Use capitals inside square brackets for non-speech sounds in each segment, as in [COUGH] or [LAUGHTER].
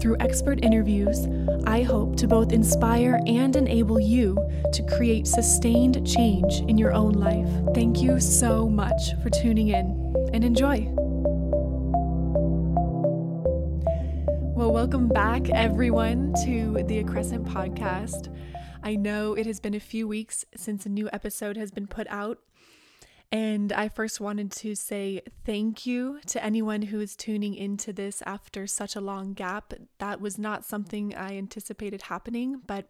Through expert interviews, I hope to both inspire and enable you to create sustained change in your own life. Thank you so much for tuning in and enjoy. Well, welcome back, everyone, to the Accrescent podcast. I know it has been a few weeks since a new episode has been put out. And I first wanted to say thank you to anyone who is tuning into this after such a long gap. That was not something I anticipated happening, but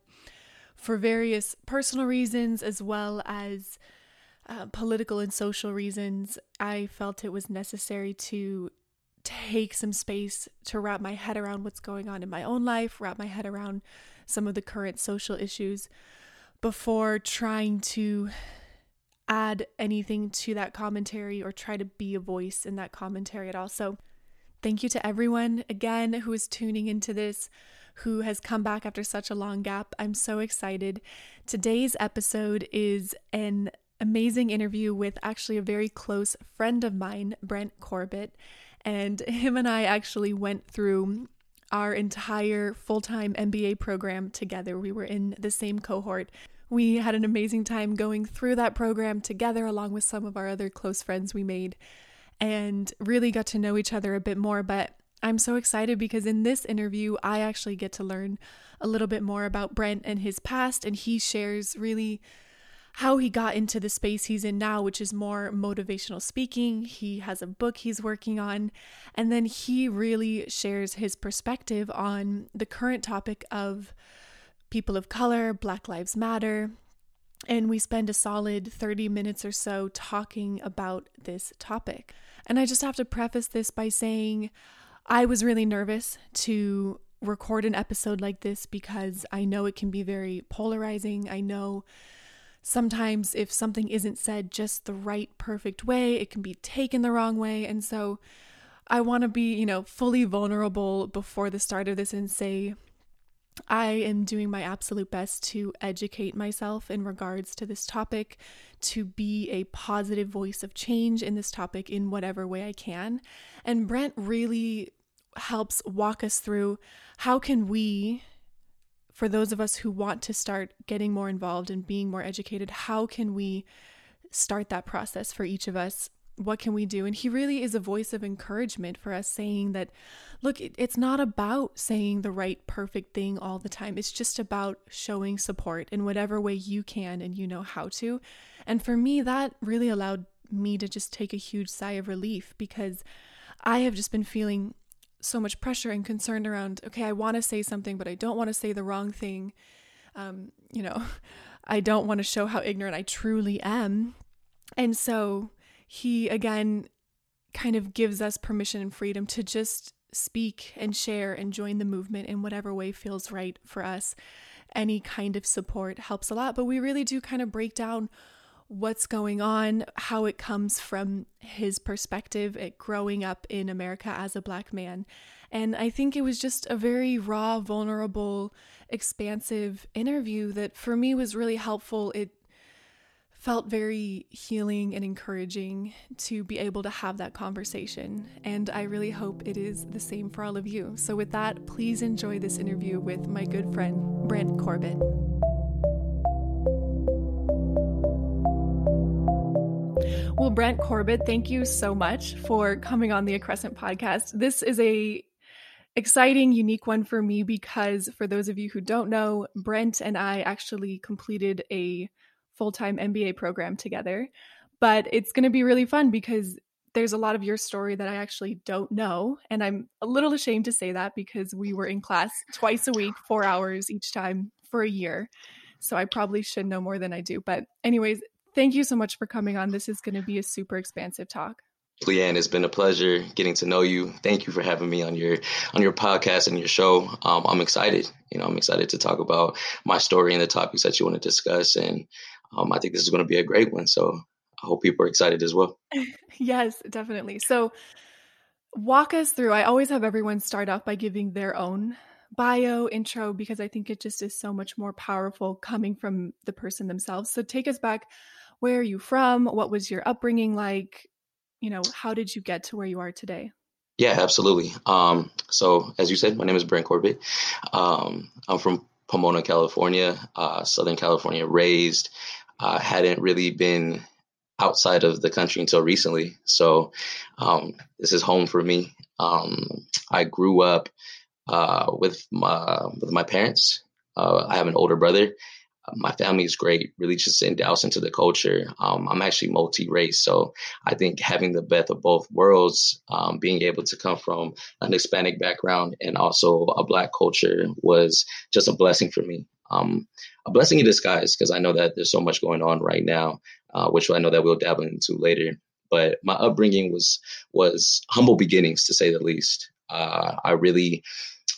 for various personal reasons as well as uh, political and social reasons, I felt it was necessary to take some space to wrap my head around what's going on in my own life, wrap my head around some of the current social issues before trying to add anything to that commentary or try to be a voice in that commentary at all. So, thank you to everyone again who is tuning into this, who has come back after such a long gap. I'm so excited. Today's episode is an amazing interview with actually a very close friend of mine, Brent Corbett. And him and I actually went through our entire full time MBA program together. We were in the same cohort. We had an amazing time going through that program together, along with some of our other close friends we made, and really got to know each other a bit more. But I'm so excited because in this interview, I actually get to learn a little bit more about Brent and his past, and he shares really how he got into the space he's in now, which is more motivational speaking. He has a book he's working on, and then he really shares his perspective on the current topic of people of color, Black Lives Matter. And we spend a solid 30 minutes or so talking about this topic. And I just have to preface this by saying I was really nervous to record an episode like this because I know it can be very polarizing. I know sometimes if something isn't said just the right, perfect way, it can be taken the wrong way. And so I want to be, you know, fully vulnerable before the start of this and say, I am doing my absolute best to educate myself in regards to this topic, to be a positive voice of change in this topic in whatever way I can. And Brent really helps walk us through how can we for those of us who want to start getting more involved and being more educated, how can we start that process for each of us what can we do? And he really is a voice of encouragement for us, saying that, look, it's not about saying the right, perfect thing all the time. It's just about showing support in whatever way you can and you know how to. And for me, that really allowed me to just take a huge sigh of relief because I have just been feeling so much pressure and concern around, okay, I want to say something, but I don't want to say the wrong thing. Um, you know, [LAUGHS] I don't want to show how ignorant I truly am. And so, he again kind of gives us permission and freedom to just speak and share and join the movement in whatever way feels right for us. Any kind of support helps a lot, but we really do kind of break down what's going on, how it comes from his perspective at growing up in America as a black man. And I think it was just a very raw, vulnerable, expansive interview that for me was really helpful. It felt very healing and encouraging to be able to have that conversation. And I really hope it is the same for all of you. So, with that, please enjoy this interview with my good friend, Brent Corbett. Well, Brent Corbett, thank you so much for coming on the Accrescent podcast. This is a exciting, unique one for me because for those of you who don't know, Brent and I actually completed a full time MBA program together. But it's going to be really fun because there's a lot of your story that I actually don't know. And I'm a little ashamed to say that because we were in class twice a week, four hours each time for a year. So I probably should know more than I do. But, anyways, thank you so much for coming on. This is going to be a super expansive talk. Leanne, it's been a pleasure getting to know you. Thank you for having me on your on your podcast and your show. Um, I'm excited. You know, I'm excited to talk about my story and the topics that you want to discuss. And um, I think this is going to be a great one. So I hope people are excited as well. [LAUGHS] yes, definitely. So, walk us through. I always have everyone start off by giving their own bio intro because I think it just is so much more powerful coming from the person themselves. So, take us back. Where are you from? What was your upbringing like? You know, how did you get to where you are today? Yeah, absolutely. Um, so, as you said, my name is Brent Corbett. Um, I'm from Pomona, California, uh, Southern California, raised. Uh, hadn't really been outside of the country until recently. So um, this is home for me. Um, I grew up uh, with my with my parents. Uh, I have an older brother. My family is great, really just endows into the culture. Um, I'm actually multi-race, so I think having the best of both worlds, um, being able to come from an Hispanic background and also a Black culture, was just a blessing for me. Um, a blessing in disguise because I know that there's so much going on right now uh, which I know that we'll dabble into later. But my upbringing was was humble beginnings, to say the least. Uh, I really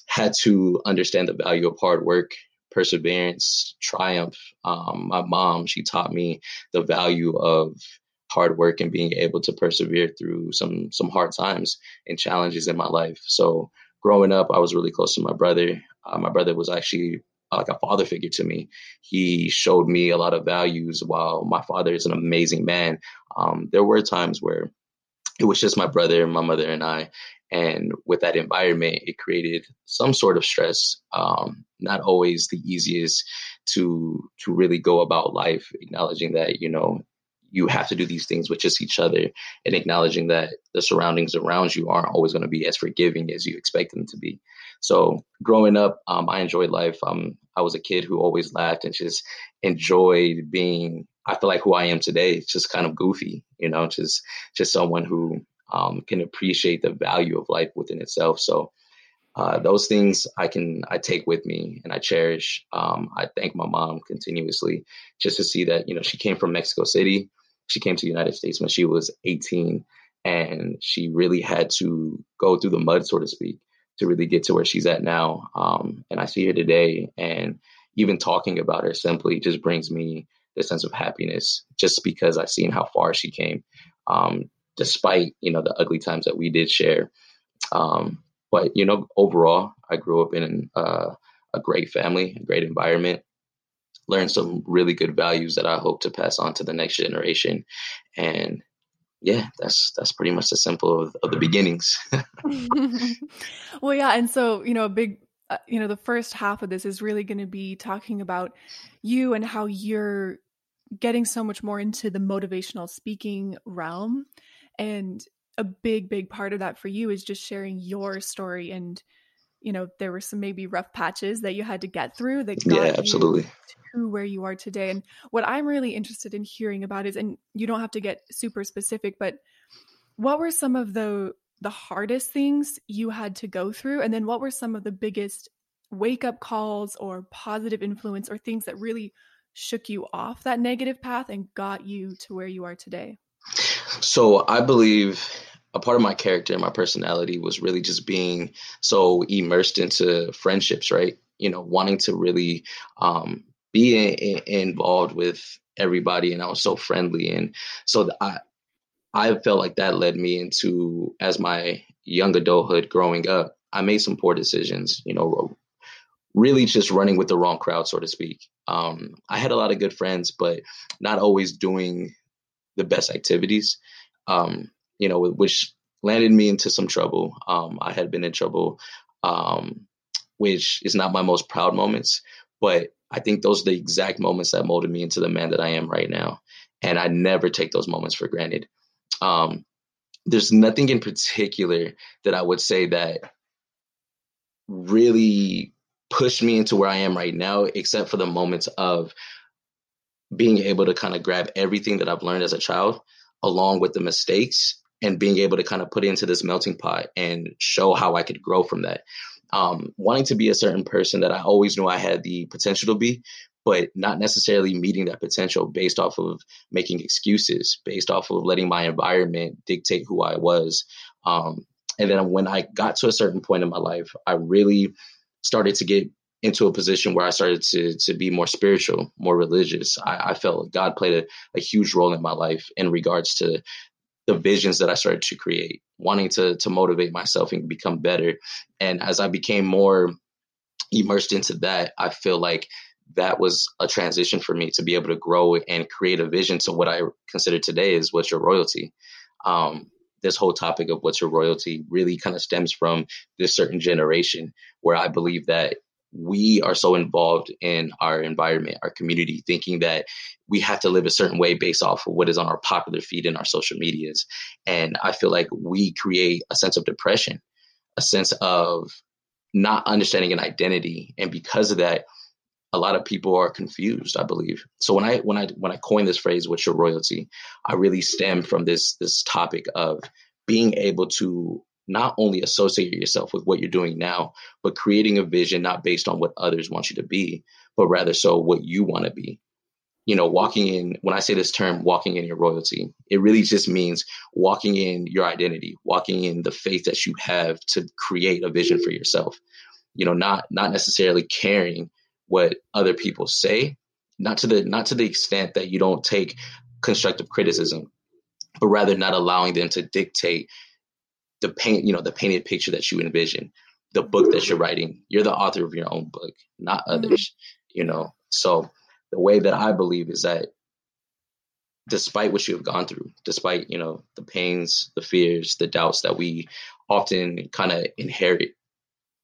had to understand the value of hard work, perseverance, triumph. Um, my mom, she taught me the value of hard work and being able to persevere through some some hard times and challenges in my life. So growing up, I was really close to my brother. Uh, my brother was actually like a father figure to me. He showed me a lot of values. While my father is an amazing man, um, there were times where it was just my brother, my mother, and I. And with that environment, it created some sort of stress. Um, not always the easiest to to really go about life, acknowledging that you know you have to do these things with just each other, and acknowledging that the surroundings around you aren't always going to be as forgiving as you expect them to be. So growing up, um, I enjoyed life. Um, I was a kid who always laughed and just enjoyed being. I feel like who I am today. It's just kind of goofy, you know, just just someone who um, can appreciate the value of life within itself. So uh, those things I can I take with me and I cherish. Um, I thank my mom continuously just to see that you know she came from Mexico City. She came to the United States when she was 18, and she really had to go through the mud, so to speak, to really get to where she's at now. Um, and I see her today, and even talking about her simply just brings me the sense of happiness, just because I've seen how far she came, um, despite you know the ugly times that we did share. Um, but you know, overall, I grew up in uh, a great family, a great environment. Learned some really good values that I hope to pass on to the next generation, and yeah, that's that's pretty much the simple of, of the beginnings. [LAUGHS] [LAUGHS] well, yeah, and so you know, a big, uh, you know, the first half of this is really going to be talking about you and how you're getting so much more into the motivational speaking realm, and a big, big part of that for you is just sharing your story and you know there were some maybe rough patches that you had to get through that got yeah absolutely. to where you are today. And what i'm really interested in hearing about is and you don't have to get super specific but what were some of the the hardest things you had to go through? And then what were some of the biggest wake up calls or positive influence or things that really shook you off that negative path and got you to where you are today so i believe a part of my character and my personality was really just being so immersed into friendships, right? You know, wanting to really um, be in, in, involved with everybody, and I was so friendly, and so I I felt like that led me into as my young adulthood growing up. I made some poor decisions, you know, really just running with the wrong crowd, so to speak. Um, I had a lot of good friends, but not always doing the best activities. Um, you know, which landed me into some trouble. Um, I had been in trouble, um, which is not my most proud moments, but I think those are the exact moments that molded me into the man that I am right now. And I never take those moments for granted. Um, there's nothing in particular that I would say that really pushed me into where I am right now, except for the moments of being able to kind of grab everything that I've learned as a child, along with the mistakes, and being able to kind of put into this melting pot and show how I could grow from that. Um, wanting to be a certain person that I always knew I had the potential to be, but not necessarily meeting that potential based off of making excuses, based off of letting my environment dictate who I was. Um, and then when I got to a certain point in my life, I really started to get into a position where I started to to be more spiritual, more religious. I, I felt God played a, a huge role in my life in regards to the visions that I started to create, wanting to to motivate myself and become better. And as I became more immersed into that, I feel like that was a transition for me to be able to grow and create a vision to what I consider today is what's your royalty. Um, this whole topic of what's your royalty really kind of stems from this certain generation where I believe that we are so involved in our environment, our community, thinking that we have to live a certain way based off of what is on our popular feed in our social medias. And I feel like we create a sense of depression, a sense of not understanding an identity. And because of that, a lot of people are confused, I believe. So when I when I when I coined this phrase, what's your royalty, I really stem from this this topic of being able to not only associate yourself with what you're doing now, but creating a vision not based on what others want you to be, but rather so what you want to be. You know, walking in, when I say this term, walking in your royalty, it really just means walking in your identity, walking in the faith that you have to create a vision for yourself. You know, not not necessarily caring what other people say, not to the not to the extent that you don't take constructive criticism, but rather not allowing them to dictate the paint, you know, the painted picture that you envision, the book that you're writing. You're the author of your own book, not mm-hmm. others, you know. So the way that I believe is that despite what you have gone through, despite, you know, the pains, the fears, the doubts that we often kind of inherit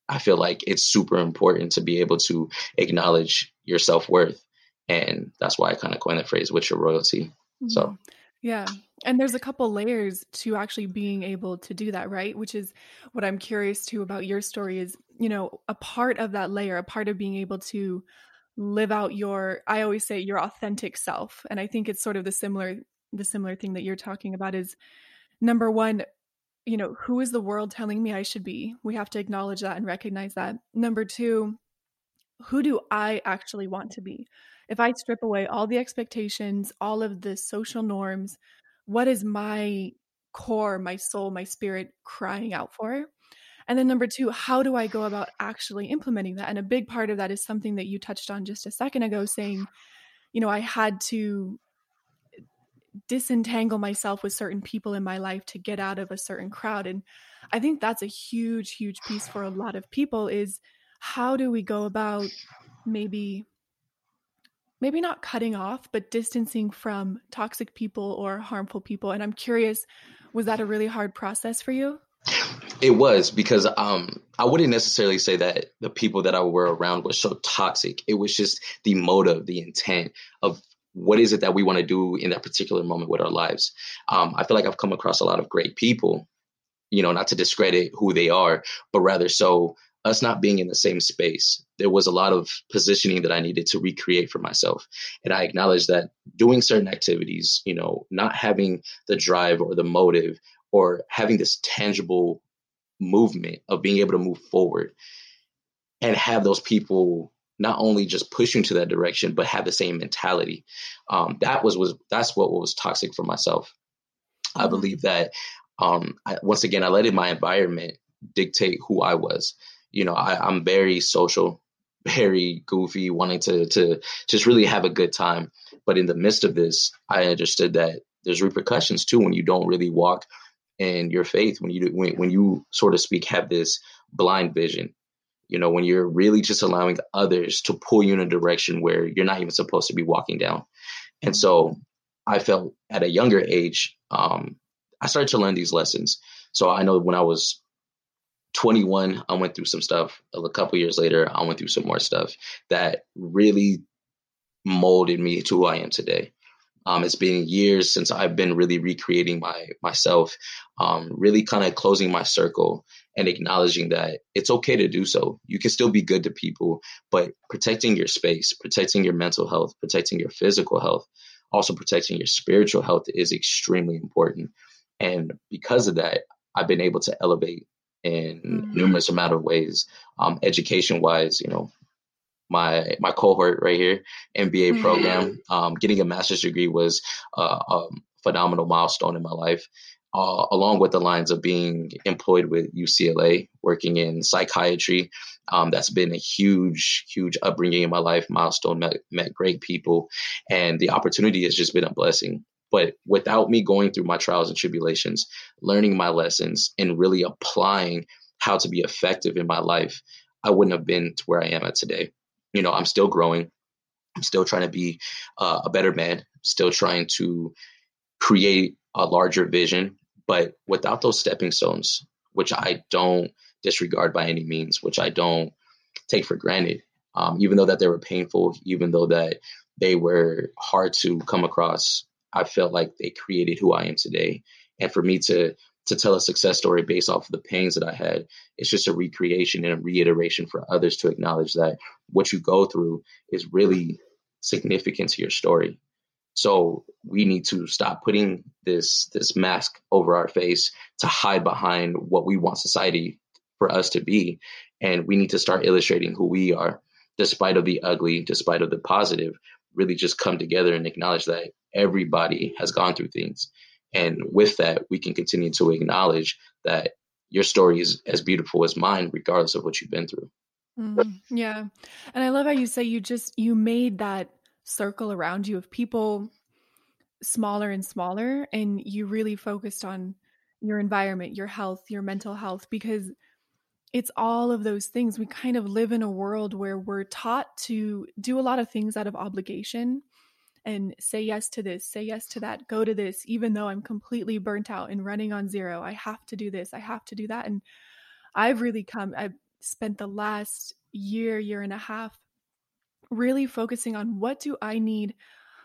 I feel like it's super important to be able to acknowledge your self worth. And that's why I kind of coined the phrase, what's your royalty? Mm-hmm. So, yeah. And there's a couple layers to actually being able to do that, right? Which is what I'm curious too about your story is, you know, a part of that layer, a part of being able to live out your, I always say your authentic self. And I think it's sort of the similar, the similar thing that you're talking about is number one, you know, who is the world telling me I should be? We have to acknowledge that and recognize that. Number two, who do I actually want to be? If I strip away all the expectations, all of the social norms, what is my core, my soul, my spirit crying out for? And then number two, how do I go about actually implementing that? And a big part of that is something that you touched on just a second ago, saying, you know, I had to disentangle myself with certain people in my life to get out of a certain crowd and i think that's a huge huge piece for a lot of people is how do we go about maybe maybe not cutting off but distancing from toxic people or harmful people and i'm curious was that a really hard process for you it was because um, I wouldn't necessarily say that the people that I were around were so toxic. It was just the motive, the intent of what is it that we want to do in that particular moment with our lives. Um, I feel like I've come across a lot of great people, you know, not to discredit who they are, but rather so us not being in the same space. There was a lot of positioning that I needed to recreate for myself. And I acknowledge that doing certain activities, you know, not having the drive or the motive or having this tangible movement of being able to move forward and have those people not only just push you into that direction, but have the same mentality. Um, that was was that's what was toxic for myself. I mm-hmm. believe that um, I, once again, I let my environment dictate who I was. You know, I, I'm very social, [LAUGHS] very goofy, wanting to to just really have a good time. But in the midst of this, I understood that there's repercussions too when you don't really walk in your faith. When you when when you sort of speak have this blind vision you know, when you're really just allowing others to pull you in a direction where you're not even supposed to be walking down. And so I felt at a younger age, um, I started to learn these lessons. So I know when I was 21, I went through some stuff. A couple years later, I went through some more stuff that really molded me to who I am today. Um, it's been years since I've been really recreating my myself, um, really kind of closing my circle and acknowledging that it's okay to do so. You can still be good to people, but protecting your space, protecting your mental health, protecting your physical health, also protecting your spiritual health is extremely important. And because of that, I've been able to elevate in mm-hmm. numerous amount of ways, um, education wise, you know, my my cohort right here, MBA mm-hmm. program, um, getting a master's degree was uh, a phenomenal milestone in my life. uh, along with the lines of being employed with UCLA, working in psychiatry. Um, that's been a huge, huge upbringing in my life. Milestone met, met great people, and the opportunity has just been a blessing. But without me going through my trials and tribulations, learning my lessons, and really applying how to be effective in my life, I wouldn't have been to where I am at today. You know, I'm still growing. I'm still trying to be uh, a better man, still trying to create a larger vision. But without those stepping stones, which I don't disregard by any means, which I don't take for granted, um, even though that they were painful, even though that they were hard to come across, I felt like they created who I am today. And for me to to tell a success story based off of the pains that I had. It's just a recreation and a reiteration for others to acknowledge that what you go through is really significant to your story. So we need to stop putting this this mask over our face to hide behind what we want society for us to be, and we need to start illustrating who we are, despite of the ugly, despite of the positive. Really, just come together and acknowledge that everybody has gone through things and with that, we can continue to acknowledge that your story is as beautiful as mine, regardless of what you've been through. Mm, yeah. And I love how you say you just, you made that circle around you of people smaller and smaller, and you really focused on your environment, your health, your mental health, because it's all of those things. We kind of live in a world where we're taught to do a lot of things out of obligation and say yes to this, say yes to that, go to this, even though I'm completely burnt out and running on zero. I have to do this, I have to do that. And I've really come, I've spent the last year, year and a half really focusing on what do I need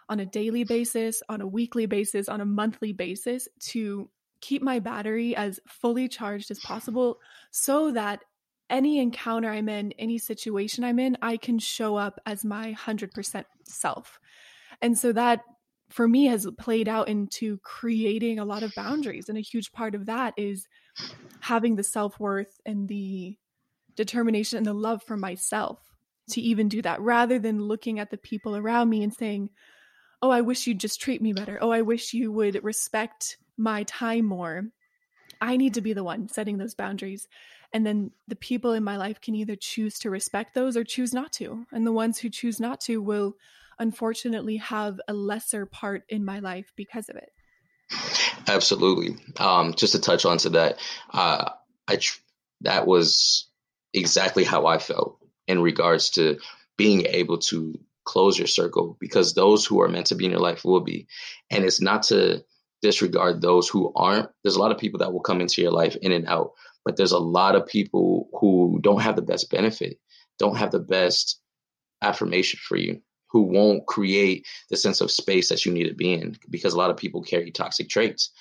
on a daily basis, on a weekly basis, on a monthly basis to keep my battery as fully charged as [SIGHS] possible so that any encounter I'm in, any situation I'm in, I can show up as my 100% self. And so that for me has played out into creating a lot of boundaries. And a huge part of that is having the self worth and the determination and the love for myself to even do that rather than looking at the people around me and saying, Oh, I wish you'd just treat me better. Oh, I wish you would respect my time more. I need to be the one setting those boundaries. And then the people in my life can either choose to respect those or choose not to. And the ones who choose not to will unfortunately have a lesser part in my life because of it. Absolutely. Um, just to touch on to that, uh, I tr- that was exactly how I felt in regards to being able to close your circle because those who are meant to be in your life will be, and it's not to disregard those who aren't. There's a lot of people that will come into your life in and out, but there's a lot of people who don't have the best benefit, don't have the best affirmation for you who won't create the sense of space that you need to be in because a lot of people carry toxic traits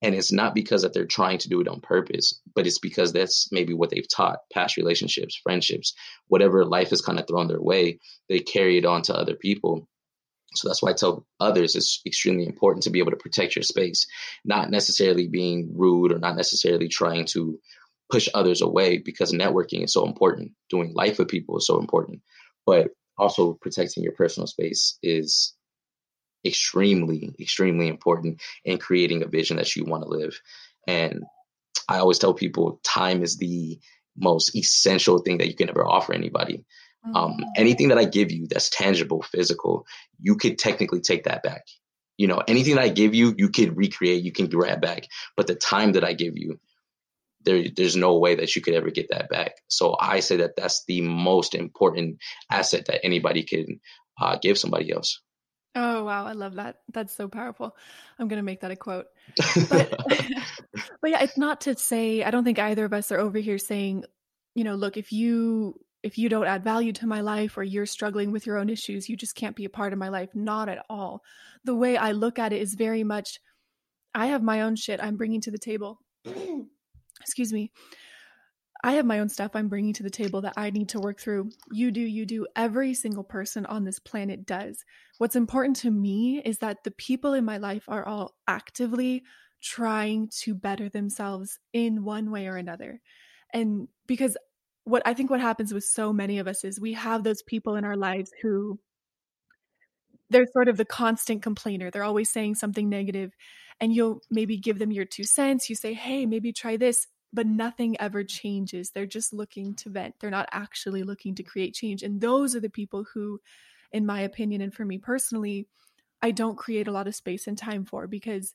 and it's not because that they're trying to do it on purpose but it's because that's maybe what they've taught past relationships friendships whatever life has kind of thrown their way they carry it on to other people so that's why I tell others it's extremely important to be able to protect your space, not necessarily being rude or not necessarily trying to push others away because networking is so important. Doing life with people is so important. But also protecting your personal space is extremely, extremely important in creating a vision that you want to live. And I always tell people time is the most essential thing that you can ever offer anybody. Um, anything that I give you that's tangible, physical, you could technically take that back. You know, anything that I give you, you could recreate, you can grab back. But the time that I give you, there, there's no way that you could ever get that back. So I say that that's the most important asset that anybody can uh, give somebody else. Oh wow, I love that. That's so powerful. I'm gonna make that a quote. But, [LAUGHS] [LAUGHS] but yeah, it's not to say I don't think either of us are over here saying, you know, look, if you if you don't add value to my life or you're struggling with your own issues, you just can't be a part of my life. Not at all. The way I look at it is very much I have my own shit I'm bringing to the table [CLEARS THROAT] excuse me, I have my own stuff I'm bringing to the table that I need to work through. You do, you do. Every single person on this planet does. What's important to me is that the people in my life are all actively trying to better themselves in one way or another. And because what I think what happens with so many of us is we have those people in our lives who they're sort of the constant complainer. They're always saying something negative, and you'll maybe give them your two cents. You say, "Hey, maybe try this." But nothing ever changes. They're just looking to vent. They're not actually looking to create change. And those are the people who, in my opinion, and for me personally, I don't create a lot of space and time for because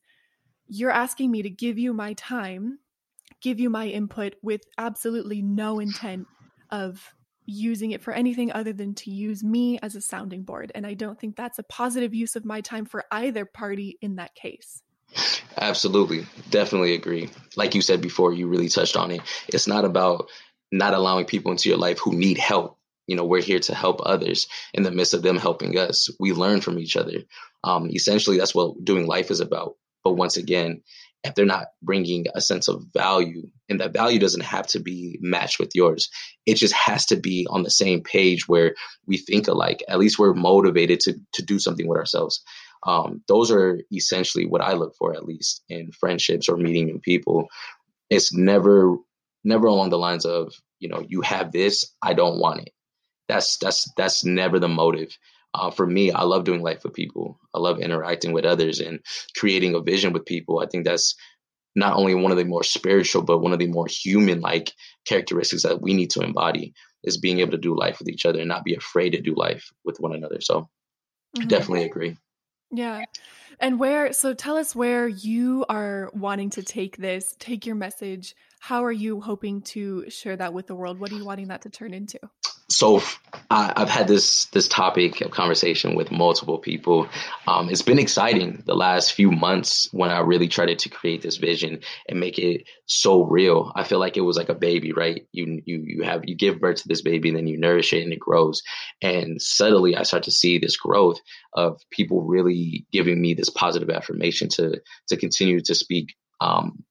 you're asking me to give you my time, give you my input with absolutely no intent of using it for anything other than to use me as a sounding board. And I don't think that's a positive use of my time for either party in that case. Absolutely. Definitely agree. Like you said before, you really touched on it. It's not about not allowing people into your life who need help. You know, we're here to help others in the midst of them helping us. We learn from each other. Um, essentially, that's what doing life is about. But once again, if they're not bringing a sense of value, and that value doesn't have to be matched with yours, it just has to be on the same page where we think alike. At least we're motivated to to do something with ourselves. Um, those are essentially what I look for, at least in friendships or meeting new people. It's never never along the lines of you know you have this, I don't want it. That's that's that's never the motive uh, for me, I love doing life with people. I love interacting with others and creating a vision with people. I think that's not only one of the more spiritual, but one of the more human like characteristics that we need to embody is being able to do life with each other and not be afraid to do life with one another. So mm-hmm. definitely agree. Yeah. And where, so tell us where you are wanting to take this, take your message. How are you hoping to share that with the world? What are you wanting that to turn into? So I, have had this this topic of conversation with multiple people. Um, it's been exciting the last few months when I really tried to create this vision and make it so real. I feel like it was like a baby, right? You you you have you give birth to this baby, and then you nourish it, and it grows. And subtly, I start to see this growth of people really giving me this positive affirmation to to continue to speak um,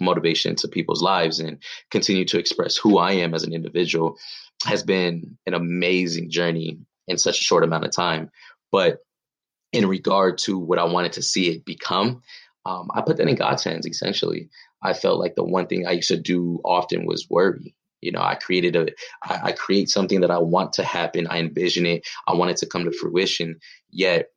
motivation to people's lives and continue to express who I am as an individual has been an amazing journey in such a short amount of time. But in regard to what I wanted to see it become, um, I put that in God's hands essentially. I felt like the one thing I used to do often was worry. You know, I created a, I, I create something that I want to happen. I envision it. I want it to come to fruition. Yet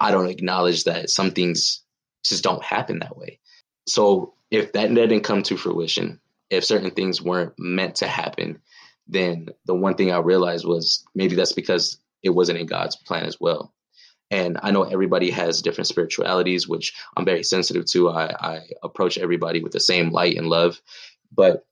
I don't acknowledge that some things just don't happen that way. So if that didn't come to fruition, if certain things weren't meant to happen, then the one thing I realized was maybe that's because it wasn't in God's plan as well. And I know everybody has different spiritualities, which I'm very sensitive to. I, I approach everybody with the same light and love. But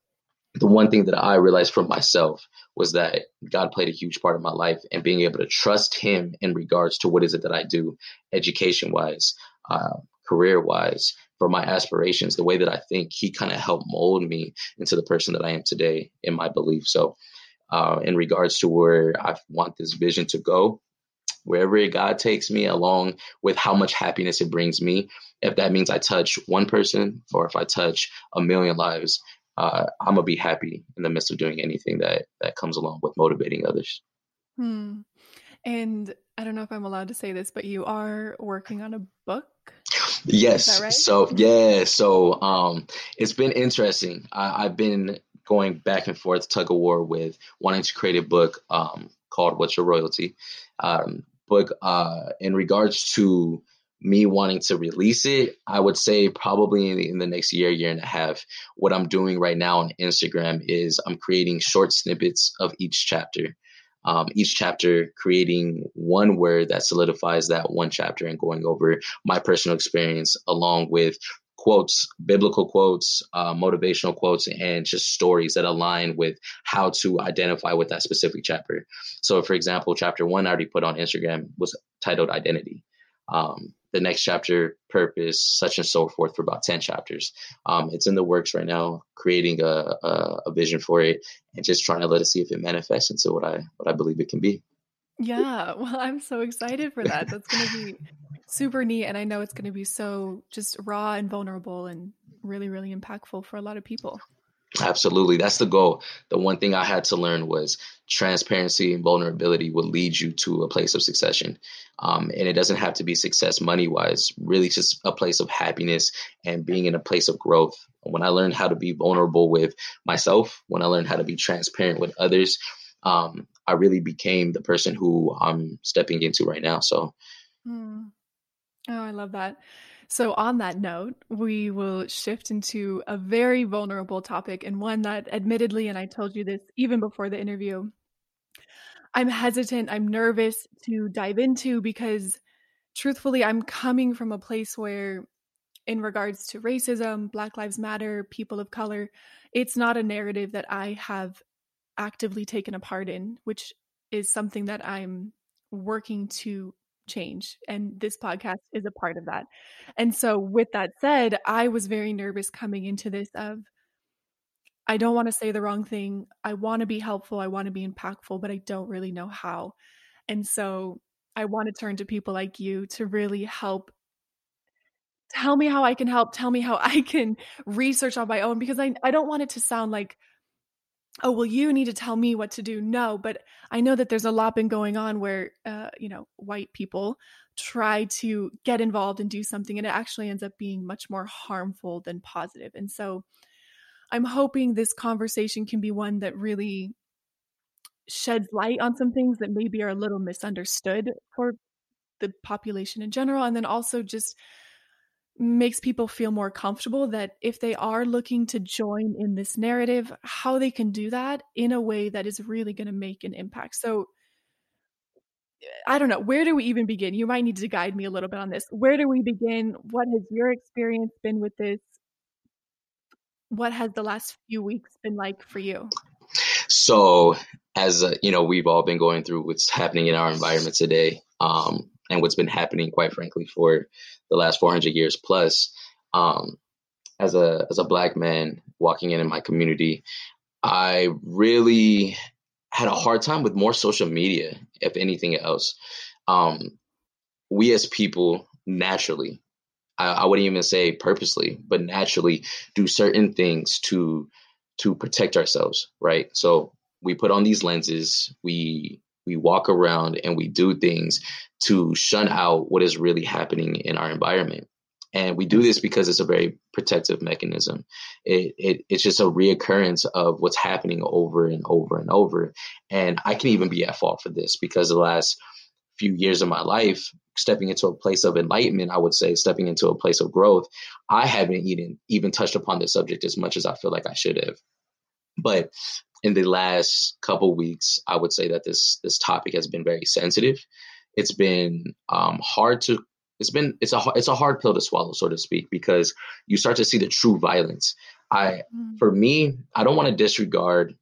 the one thing that I realized for myself was that God played a huge part of my life and being able to trust Him in regards to what is it that I do, education wise, uh, career wise, for my aspirations, the way that I think, he kind of helped mold me into the person that I am today in my belief. So, uh, in regards to where I want this vision to go, wherever God takes me, along with how much happiness it brings me, if that means I touch one person or if I touch a million lives, uh, I'm gonna be happy in the midst of doing anything that that comes along with motivating others. Hmm. And I don't know if I'm allowed to say this, but you are working on a book. Yes. Right? So yeah. So um, it's been interesting. I, have been going back and forth tug of war with wanting to create a book um, called "What's Your Royalty." Um, book uh, in regards to me wanting to release it, I would say probably in the, in the, next year, year and a half. What I'm doing right now on Instagram is I'm creating short snippets of each chapter um, each chapter creating one word that solidifies that one chapter and going over my personal experience along with quotes, biblical quotes, uh, motivational quotes, and just stories that align with how to identify with that specific chapter. So, for example, chapter one I already put on Instagram was titled Identity. Um, the next chapter, purpose, such and so forth, for about 10 chapters. Um, it's in the works right now, creating a, a, a, vision for it and just trying to let it see if it manifests into what I what I believe it can be. Yeah, well, I'm so excited for that. That's going to be [LAUGHS] super neat. And I know it's going to be so just raw and vulnerable and really, really impactful for a lot of people. Absolutely. That's the goal. The one thing I had to learn was transparency and vulnerability will lead you to a place of succession. Um, and it doesn't have to be success money wise, really just a place of happiness and being in a place of growth. When I learned how to be vulnerable with myself, when I learned how to be transparent with others, um, I really became the person who I'm stepping into right now. So Mm. Oh, I love that. So, on that note, we will shift into a very vulnerable topic and one that, admittedly, and I told you this even before the interview, I'm hesitant, I'm nervous to dive into because, truthfully, I'm coming from a place where, in regards to racism, Black Lives Matter, people of color, it's not a narrative that I have actively taken a part in, which is something that I'm working to change. And this podcast is a part of that. And so, with that said, I was very nervous coming into this of, I don't want to say the wrong thing. I want to be helpful. I want to be impactful, but I don't really know how. And so I want to turn to people like you to really help tell me how I can help, tell me how [LAUGHS] I can research on my own because I I don't want it to sound like oh well you need to tell me what to do. No but i know that there's a lot been going on where uh, you know white people try to get involved and do something and it actually ends up being much more harmful than positive. And so i'm hoping this conversation can be one that really sheds light on some things that maybe are a little misunderstood for the population in general and then also just makes people feel more comfortable that if they are looking to join in this narrative, how they can do that in a way that is really going to make an impact. So, I don't know, where do we even begin? You might need to guide me a little bit on this. Where do we begin? What has your experience been with this? What has the last few weeks been like for you? So, as uh, you know, we've all been going through what's happening in our environment today. Um, and what's been happening, quite frankly, for the last 400 years plus. Um, as a as a black man walking in in my community, I really had a hard time with more social media, if anything else. Um, we as people naturally, I, I wouldn't even say purposely, but naturally do certain things to to protect ourselves, right? So we put on these lenses, we we walk around and we do things to shun out what is really happening in our environment. And we do this because it's a very protective mechanism. It, it, it's just a reoccurrence of what's happening over and over and over. And I can even be at fault for this because the last few years of my life, stepping into a place of enlightenment, I would say, stepping into a place of growth, I haven't even even touched upon this subject as much as I feel like I should have. But in the last couple weeks, I would say that this this topic has been very sensitive. It's been um, hard to it's been it's a it's a hard pill to swallow, so to speak, because you start to see the true violence. I mm. for me, I don't want to disregard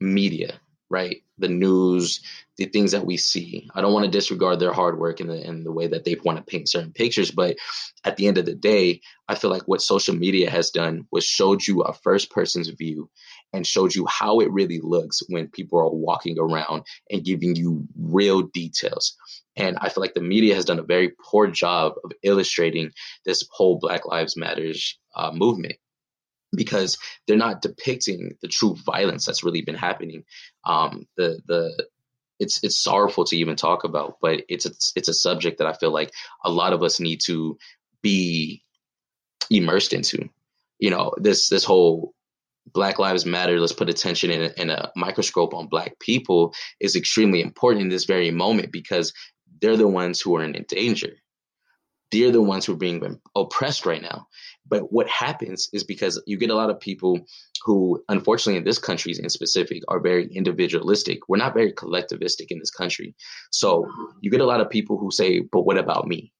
media, right? The news, the things that we see. I don't want to disregard their hard work and the and the way that they want to paint certain pictures. But at the end of the day, I feel like what social media has done was showed you a first person's view and showed you how it really looks when people are walking around and giving you real details. And I feel like the media has done a very poor job of illustrating this whole Black Lives Matters uh, movement because they're not depicting the true violence that's really been happening. Um, the the it's it's sorrowful to even talk about, but it's a, it's a subject that I feel like a lot of us need to be immersed into. You know, this this whole Black Lives Matter, let's put attention in a, in a microscope on Black people is extremely important in this very moment because they're the ones who are in danger. They're the ones who are being oppressed right now. But what happens is because you get a lot of people who, unfortunately, in this country in specific, are very individualistic. We're not very collectivistic in this country. So you get a lot of people who say, but what about me?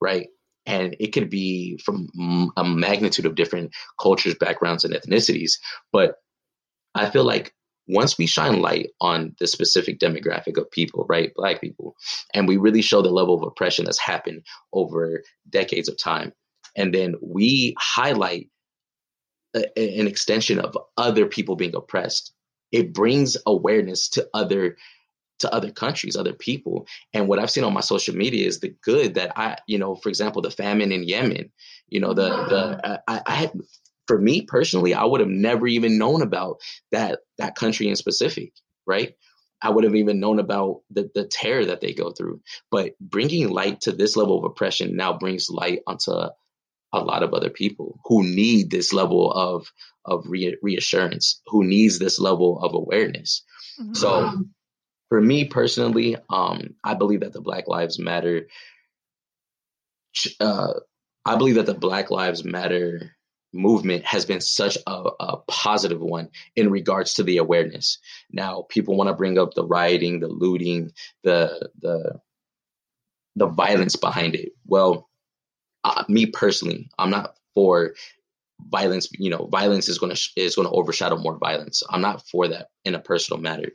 Right? And it could be from a magnitude of different cultures, backgrounds, and ethnicities. But I feel like once we shine light on the specific demographic of people, right, black people, and we really show the level of oppression that's happened over decades of time, and then we highlight a, an extension of other people being oppressed, it brings awareness to other to other countries, other people. And what I've seen on my social media is the good that I, you know, for example, the famine in Yemen, you know, the, the, mm-hmm. uh, I, I had, for me personally, I would have never even known about that, that country in specific, right? I would have even known about the, the terror that they go through. But bringing light to this level of oppression now brings light onto a lot of other people who need this level of of re- reassurance, who needs this level of awareness. Mm-hmm. So um, for me personally, um, I believe that the Black Lives Matter. Uh, I believe that the Black Lives Matter movement has been such a, a, positive one in regards to the awareness. Now, people want to bring up the rioting, the looting, the the the violence behind it. Well, uh, me personally, I'm not for violence. You know, violence is going to is going to overshadow more violence. I'm not for that in a personal matter,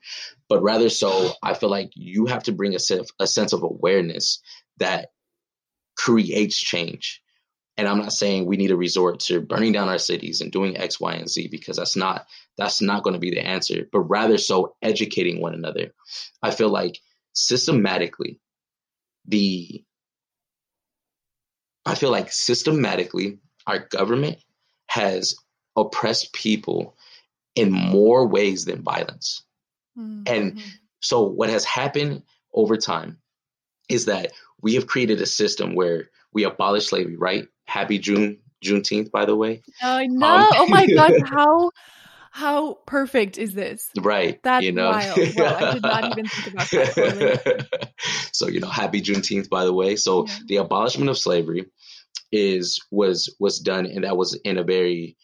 but rather so, I feel like you have to bring a sense a sense of awareness that creates change and I'm not saying we need to resort to burning down our cities and doing X, Y, and Z because that's not that's not going to be the answer, but rather so educating one another. I feel like systematically the I feel like systematically our government has oppressed people in more ways than violence. Mm-hmm. And so what has happened over time is that we have created a system where we abolish slavery, right? Happy June Juneteenth, by the way. I know. Um, oh my god, [LAUGHS] how how perfect is this? Right. That's you know? wild. Well, I did not even think about that. [LAUGHS] so you know, happy Juneteenth, by the way. So yeah. the abolishment of slavery is was was done, and that was in a very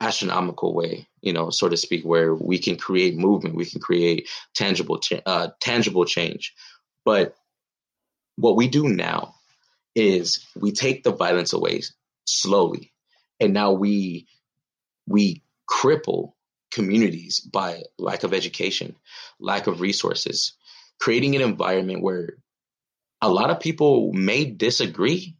astronomical way, you know, so to speak, where we can create movement, we can create tangible, cha- uh, tangible change. But what we do now is we take the violence away slowly and now we we cripple communities by lack of education lack of resources creating an environment where a lot of people may disagree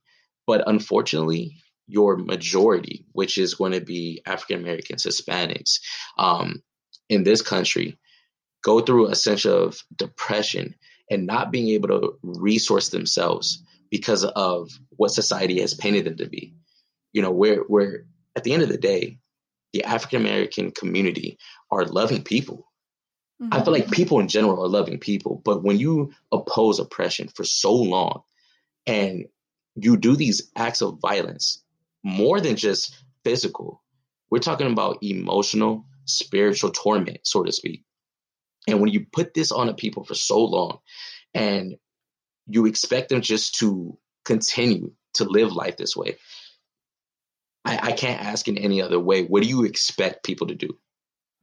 but unfortunately your majority which is going to be african americans hispanics um, in this country go through a sense of depression and not being able to resource themselves because of what society has painted them to be. You know, where where at the end of the day, the African American community are loving people. Mm-hmm. I feel like people in general are loving people, but when you oppose oppression for so long and you do these acts of violence, more than just physical, we're talking about emotional, spiritual torment, so to speak. And when you put this on a people for so long and you expect them just to continue to live life this way. I, I can't ask in any other way. What do you expect people to do?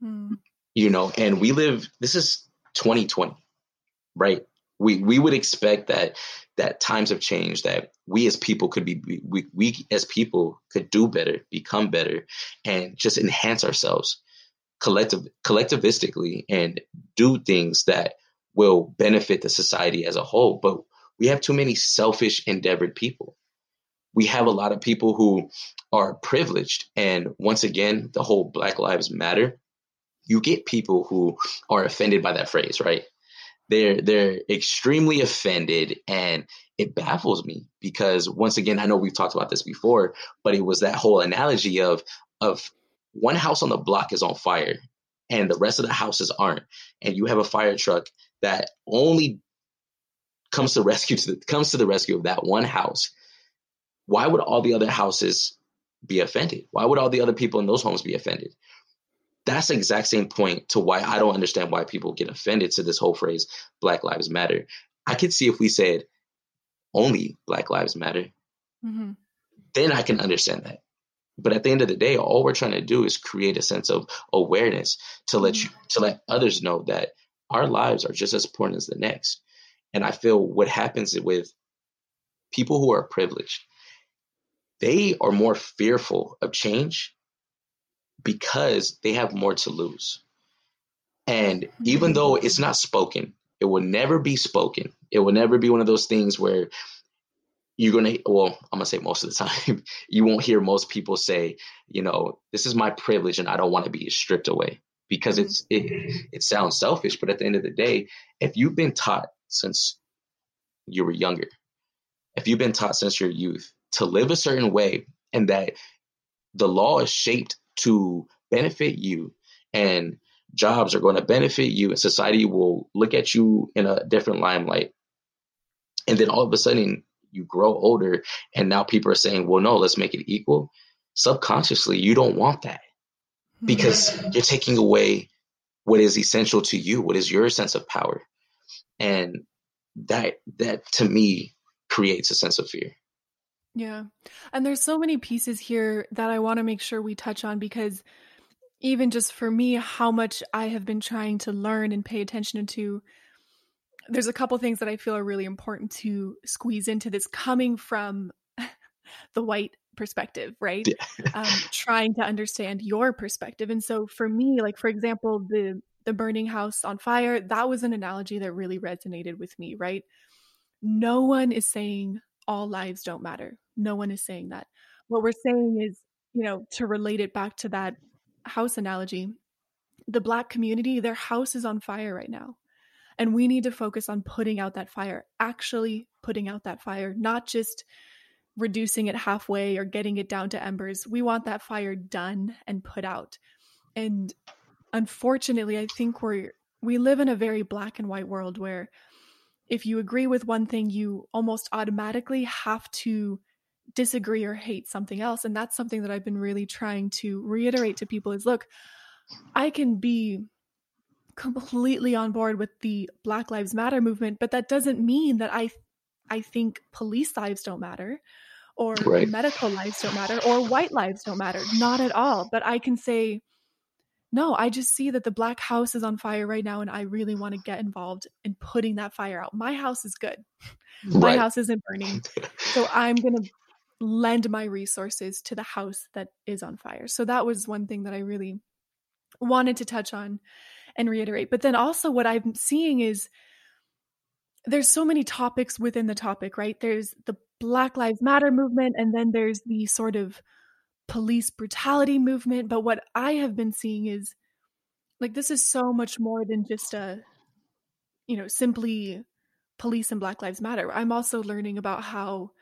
Hmm. You know, and we live. This is 2020, right? We we would expect that that times have changed. That we as people could be we we as people could do better, become better, and just enhance ourselves collective collectivistically and do things that will benefit the society as a whole. But we have too many selfish, endeavored people. We have a lot of people who are privileged. And once again, the whole Black Lives Matter, you get people who are offended by that phrase, right? They're they're extremely offended and it baffles me because once again, I know we've talked about this before, but it was that whole analogy of of one house on the block is on fire and the rest of the houses aren't. And you have a fire truck that only comes to rescue to the, comes to the rescue of that one house, why would all the other houses be offended? Why would all the other people in those homes be offended? That's the exact same point to why I don't understand why people get offended to this whole phrase Black Lives Matter. I could see if we said only Black Lives Matter, mm-hmm. then I can understand that. But at the end of the day, all we're trying to do is create a sense of awareness to let mm-hmm. you to let others know that our lives are just as important as the next. And I feel what happens with people who are privileged, they are more fearful of change because they have more to lose. And mm-hmm. even though it's not spoken, it will never be spoken. It will never be one of those things where you're going to, well, I'm going to say most of the [LAUGHS] time, you won't hear most people say, you know, this is my privilege and I don't want to be stripped away because mm-hmm. it's, it, it sounds selfish. But at the end of the day, if you've been taught since you were younger, if you've been taught since your youth to live a certain way and that the law is shaped to benefit you and jobs are going to benefit you and society will look at you in a different limelight. And then all of a sudden you grow older and now people are saying, well, no, let's make it equal. Subconsciously, you don't want that hmm. because you're taking away what is essential to you, what is your sense of power. And that that to me creates a sense of fear. Yeah. And there's so many pieces here that I want to make sure we touch on because even just for me, how much I have been trying to learn and pay attention to, there's a couple things that I feel are really important to squeeze into this coming from [LAUGHS] the white perspective, right? Yeah. um, [LAUGHS] trying to understand your perspective. And so for me, like for example, the the burning house on fire, that was an analogy that really resonated with me, right? No one is saying all lives don't matter. No one is saying that. What we're saying is, you know, to relate it back to that house analogy, the black community, their house is on fire right now. And we need to focus on putting out that fire, actually putting out that fire, not just reducing it halfway or getting it down to embers. We want that fire done and put out. And unfortunately, I think we're we live in a very black and white world where if you agree with one thing, you almost automatically have to disagree or hate something else. And that's something that I've been really trying to reiterate to people is look, I can be completely on board with the Black Lives Matter movement, but that doesn't mean that I I think police lives don't matter or right. medical lives don't matter or white lives don't matter. Not at all. But I can say, no, I just see that the black house is on fire right now and I really want to get involved in putting that fire out. My house is good. My house isn't burning. [LAUGHS] So I'm going to lend my resources to the house that is on fire. So that was one thing that I really wanted to touch on and reiterate. But then also what I'm seeing is there's so many topics within the topic, right? There's the Black Lives Matter movement, and then there's the sort of police brutality movement. But what I have been seeing is like this is so much more than just a, you know, simply police and Black Lives Matter. I'm also learning about how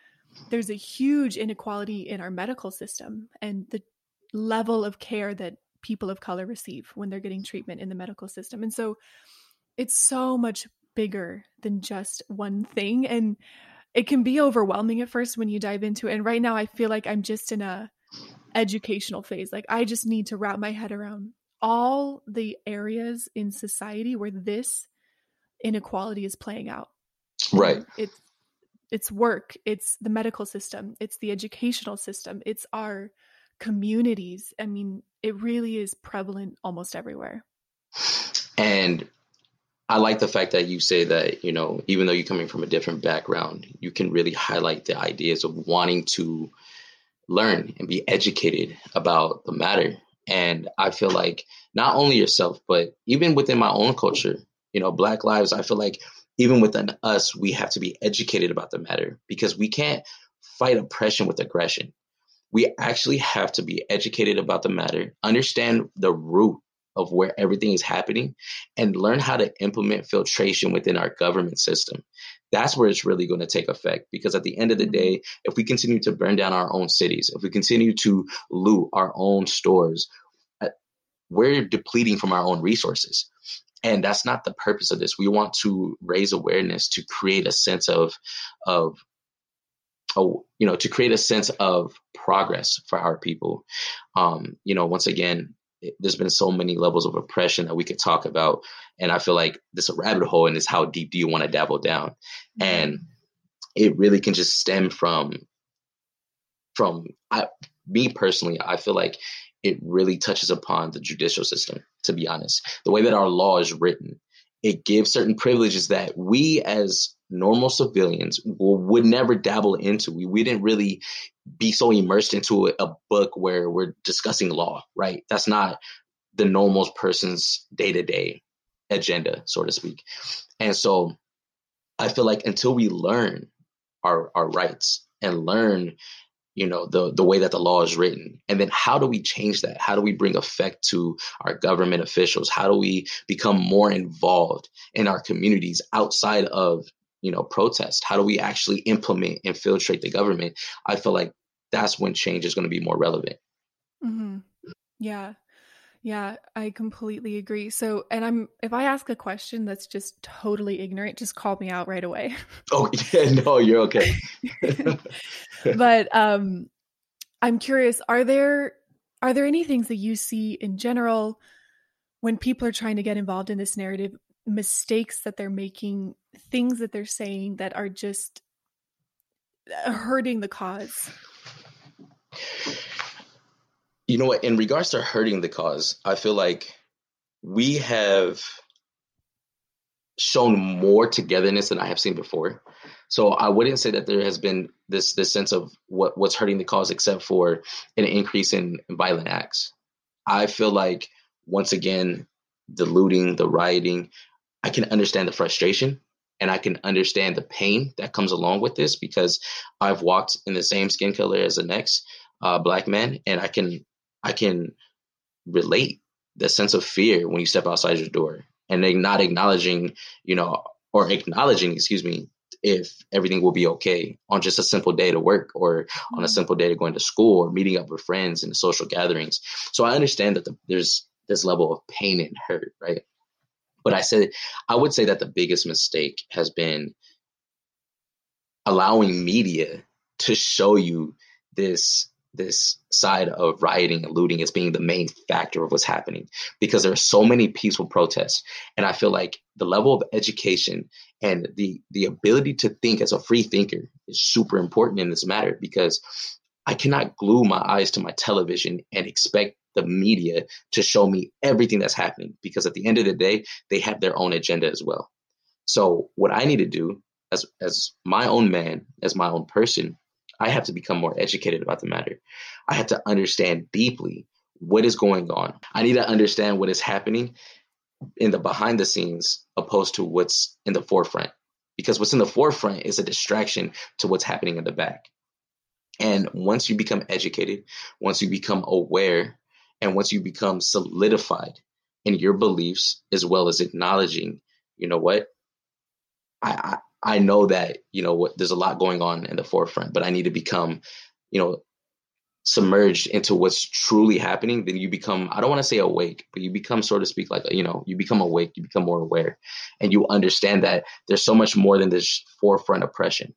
there's a huge inequality in our medical system and the level of care that people of color receive when they're getting treatment in the medical system. And so it's so much bigger than just one thing and it can be overwhelming at first when you dive into it and right now i feel like i'm just in a educational phase. Like i just need to wrap my head around all the areas in society where this inequality is playing out. Right. it's it's work it's the medical system it's the educational system it's our communities. I mean it really is prevalent almost everywhere. And I like the fact that you say that, you know, even though you're coming from a different background, you can really highlight the ideas of wanting to learn and be educated about the matter. And I feel like not only yourself, but even within my own culture, you know, Black lives, I feel like even within us, we have to be educated about the matter because we can't fight oppression with aggression. We actually have to be educated about the matter, understand the root of where everything is happening and learn how to implement filtration within our government system. That's where it's really going to take effect because at the end of the day, mm-hmm. if we continue to burn down our own cities, if we continue to loot our own stores, uh, we're depleting from our own resources. And that's not the purpose of this. We want to raise awareness to create a sense of of you know to create a sense of progress for our people um, you know once again there's been so many levels of oppression that we could talk about and i feel like this a rabbit hole and is how deep do you want to dabble down mm-hmm. and it really can just stem from from I, me personally i feel like it really touches upon the judicial system to be honest the way that our law is written it gives certain privileges that we as normal civilians will, would never dabble into. We, we didn't really be so immersed into a, a book where we're discussing law, right? That's not the normal person's day to day agenda, so to speak. And so I feel like until we learn our, our rights and learn you know the the way that the law is written. And then how do we change that? How do we bring effect to our government officials? How do we become more involved in our communities outside of you know protest? How do we actually implement and infiltrate the government? I feel like that's when change is going to be more relevant. Mm-hmm. yeah yeah i completely agree. So and i'm if i ask a question that's just totally ignorant just call me out right away. [LAUGHS] Oh [LAUGHS] yeah no you're okay. [LAUGHS] But um i'm curious are there are there any things that you see in general when people are trying to get involved in this narrative, mistakes that they're making, things that they're saying that are just uh, hurting the cause? You know what? In regards to hurting the cause, I feel like we have shown more togetherness than I have seen before. So I wouldn't say that there has been this this sense of what what's hurting the cause, except for an increase in, violent acts. I feel like once again, the looting, the rioting, I can understand the frustration and I can understand the pain that comes along with this because I've walked in the same skin color as the next uh, black man, and I can I can relate the sense of fear when you step outside your door and they not acknowledging, you know, or acknowledging, excuse me, if everything will be okay on just a simple day to work or on a mm-hmm. simple day to going to school or meeting up with friends and social gatherings. So I understand that the, there's this level of pain and hurt, right? But I said, I would say that the biggest mistake has been allowing media to show you this this side of rioting and looting as being the main factor of what's happening because there are so many peaceful protests. And i feel like the level of education and the the ability to think as a free thinker is super important in this matter because i cannot glue my eyes to my television and expect the media to show me everything that's happening because at the end of the day they have their own agenda as well. So what i need to do as as my own man as my own person I have to become more educated about the matter. I have to understand deeply what is going on. I need to understand what is happening in the behind the scenes opposed to what's in the forefront. Because what's in the forefront is a distraction to what's happening in the back. And once you become educated, once you become aware, and once you become solidified in your beliefs, as well as acknowledging, you know what, I, I know that you know what there's a lot going on in the forefront, but I need to become, you know, submerged into what's truly happening. Then you become I don't want to say awake, but you become so to speak like you know you become awake, you become more aware, and you understand that there's so much more than this forefront oppression.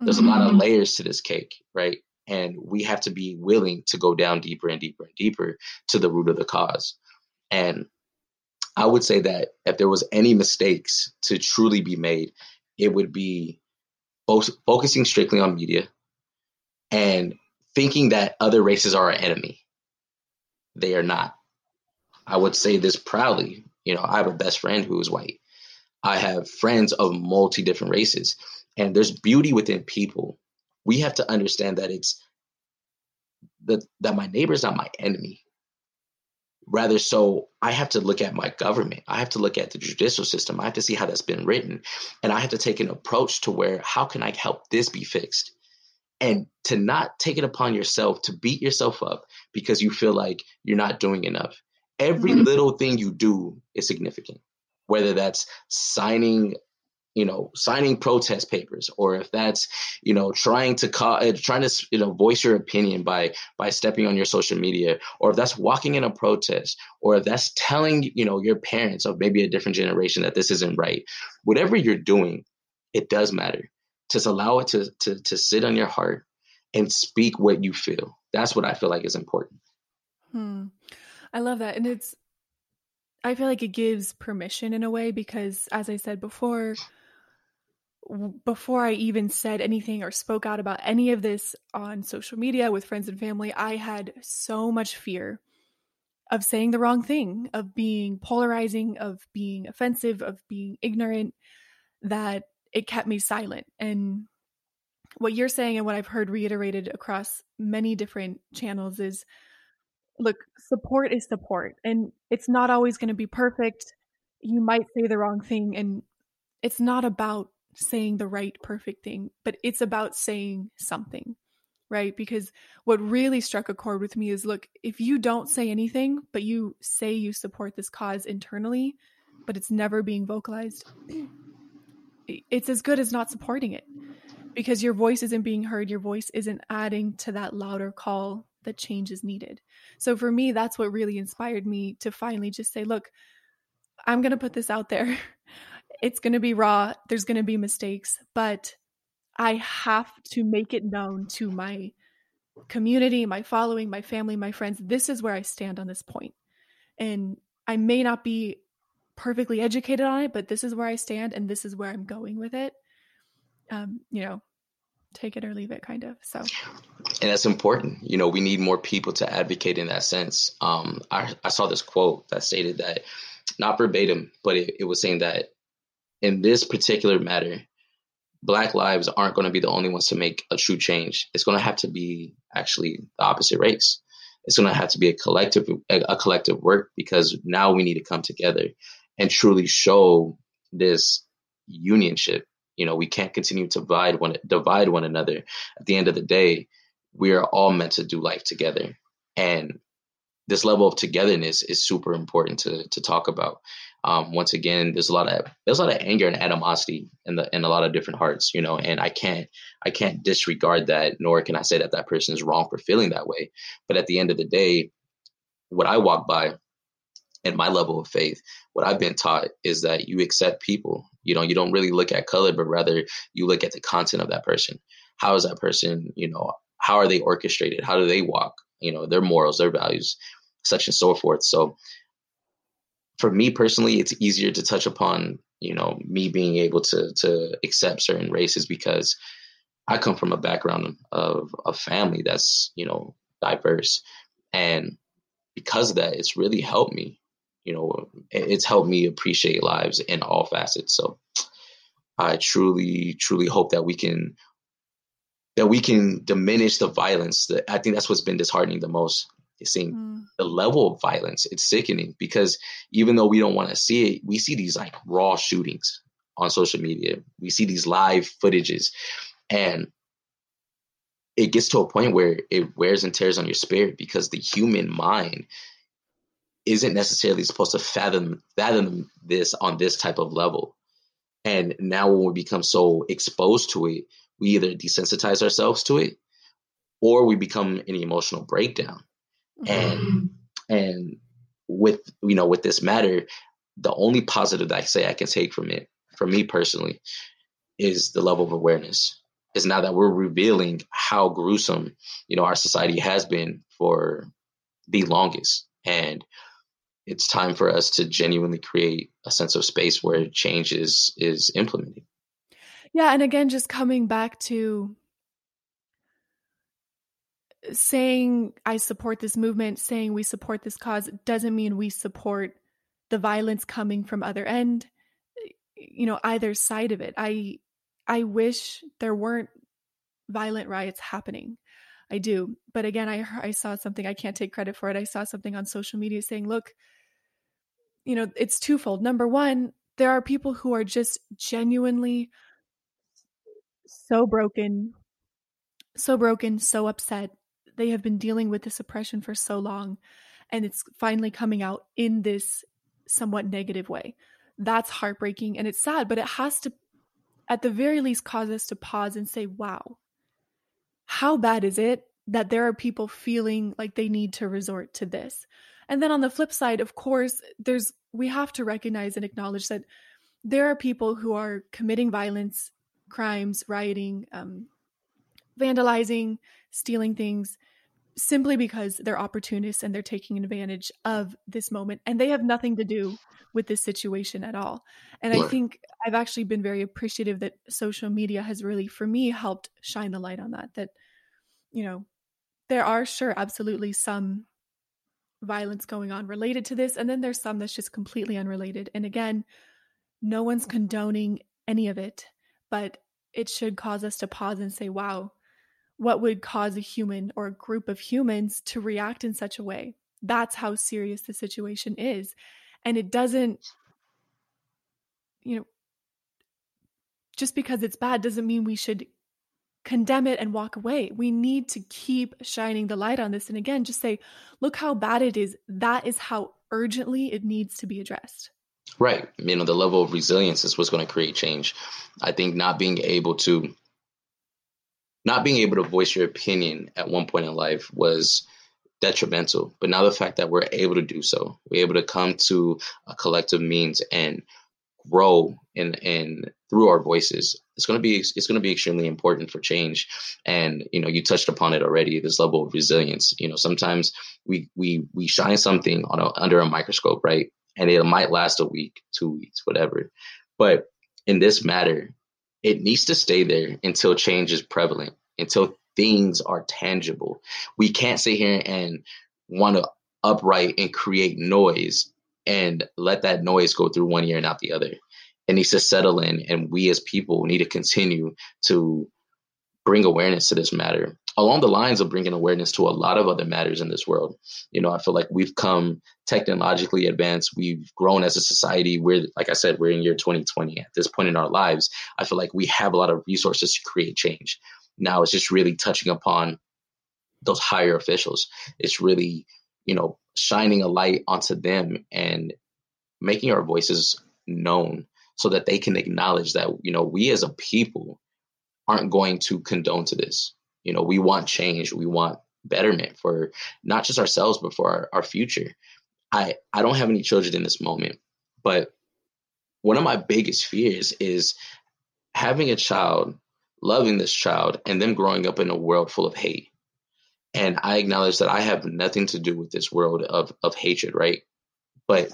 There's mm-hmm. a lot of mm-hmm. layers to this cake, right? And we have to be willing to go down deeper and deeper and deeper to the root of the cause. And I would say that if there was any mistakes to truly be made, it would be both focusing strictly on media and thinking that other races are our enemy. They are not. I would say this proudly. You know, I have a best friend who is white. I have friends of multi different races, and there's beauty within people. We have to understand that it's that that my neighbor is not my enemy. Rather, so I have to look at my government. I have to look at the judicial system. I have to see how that's been written. And I have to take an approach to where how can I help this be fixed? And to not take it upon yourself to beat yourself up because you feel like you're not doing enough. Every mm-hmm. little thing you do is significant, whether that's signing you know signing protest papers or if that's you know trying to call uh, trying to you know voice your opinion by by stepping on your social media or if that's walking in a protest or if that's telling you know your parents of maybe a different generation that this isn't right whatever you're doing it does matter. Just allow it to to to sit on your heart and speak what you feel. That's what i feel like is important. Hmm. i love that and it's I feel like it gives permission in a way because, as I said before, before I even said anything or spoke out about any of this on social media with friends and family, I had so much fear of saying the wrong thing, of being polarizing, of being offensive, of being ignorant, that it kept me silent. And what you're saying and what I've heard reiterated across many different channels is look, support is support, and it's not always going to be perfect. You might say the wrong thing, and it's not about saying the right perfect thing, but it's about saying something, right? Because what really struck a chord with me is look, if you don't say anything, but you say you support this cause internally, but it's never being vocalized, [CLEARS THROAT] it's as good as not supporting it because your voice isn't being heard, your voice isn't adding to that louder call that change is needed. So for me, that's what really inspired me to finally just say, look, I'm going to put this out there. [LAUGHS] it's going to be raw. There's going to be mistakes, but I have to make it known to my community, my following, my family, my friends. This is where I stand on this point. And I may not be perfectly educated on it, but this is where I stand and this is where I'm going with it. Um, you know, take it or leave it kind of. So and that's important. You know, we need more people to advocate in that sense. Um, I, I saw this quote that stated that not verbatim, but it, it was saying that in this particular matter, black lives aren't going to be the only ones to make a true change. It's going to have to be actually the opposite race. It's going to have to be a collective a, collective work because now we need to come together and truly show this unionship. You know, we can't continue to divide one divide one another. At the end of the day, we are all meant to do life together, and this level of togetherness is super important to to talk about. Um, once again, there's a lot of there's a lot of anger and animosity in the in a lot of different hearts, you know, and I can't I can't disregard that, nor can I say that that person is wrong for feeling that way. But at the end of the day, what I walk by and my level of faith, what I've been taught is that you accept people. You know, you don't really look at color, but rather you look at the content of that person. How is that person, you know, how are they orchestrated? How do they walk? You know, their morals, their values, such and so forth. So for me personally, it's easier to touch upon, you know, me being able to to accept certain races because I come from a background of a family that's, you know, diverse. And because of that, it's really helped me you know, it's helped me appreciate lives in all facets. So I truly, truly hope that we can that we can diminish the violence. I think that's what's been disheartening the most. Seeing mm. the level of violence. It's sickening because even though we don't want to see it, we see these like raw shootings on social media. We see these live footages, and it gets to a point where it wears and tears on your spirit because the human mind isn't necessarily supposed to fathom fathom this on this type of level. And now when we become so exposed to it, we either desensitize ourselves to it or we become an emotional breakdown. Mm-hmm. And and with you know with this matter, the only positive that I say I can take from it, for me personally, is the level of awareness. Is now that we're revealing how gruesome, you know, our society has been for the longest. And it's time for us to genuinely create a sense of space where change is is implemented. Yeah, and again, just coming back to saying I support this movement, saying we support this cause doesn't mean we support the violence coming from other end, you know, either side of it. I I wish there weren't violent riots happening. I do. But again, I I saw something I can't take credit for it. I saw something on social media saying, "Look, you know, it's twofold. Number one, there are people who are just genuinely so broken, so broken, so upset. They have been dealing with this oppression for so long, and it's finally coming out in this somewhat negative way. That's heartbreaking and it's sad, but it has to, at the very least, cause us to pause and say, wow, how bad is it that there are people feeling like they need to resort to this? And then on the flip side, of course, there's we have to recognize and acknowledge that there are people who are committing violence, crimes, rioting, um, vandalizing, stealing things simply because they're opportunists and they're taking advantage of this moment and they have nothing to do with this situation at all. And I think I've actually been very appreciative that social media has really for me helped shine the light on that that you know there are sure absolutely some violence going on related to this. And then there's some that's just completely unrelated. And again, no one's condoning any of it, but it should cause us to pause and say, wow, what would cause a human or a group of humans to react in such a way? That's how serious the situation is. And it doesn't, you know, just because it's bad doesn't mean we should condemn it and walk away. We need to keep shining the light on this. And again, just say, look how bad it is. That is how urgently it needs to be addressed. Right. You know, the level of resilience is what's going to create change. I think not being able to not being able to voice your opinion at one point in life was detrimental. But now the fact that we're able to do so, we're able to come to a collective means and grow and and through our voices it's going to be it's going to be extremely important for change. And you know you touched upon it already this level of resilience. You know sometimes we we we shine something on a, under a microscope right? And it might last a week two weeks whatever. But in this matter it needs to stay there until change is prevalent until things are tangible. We can't sit here and want to upright and create noise and let that noise go through one ear and out the other. It needs to settle in and we as people need to continue to bring awareness to this matter along the lines of bringing awareness to a lot of other matters in this world. You know i feel like we've come technologically advanced. We've grown as a society. We're like i said we're in year 2020 at this point in our lives. I feel like we have a lot of resources to create change. Now it's just really touching upon those higher officials. It's really you know shining a light onto them and making our voices known so that they can acknowledge that you know we as a people aren't going to condone to this you know we want change we want betterment for not just ourselves but for our, our future. I i don't have any children in this moment but one of my biggest fears is having a child loving this child and them growing up in a world full of hate. And i acknowledge that i have nothing to do with this world of of hatred right? But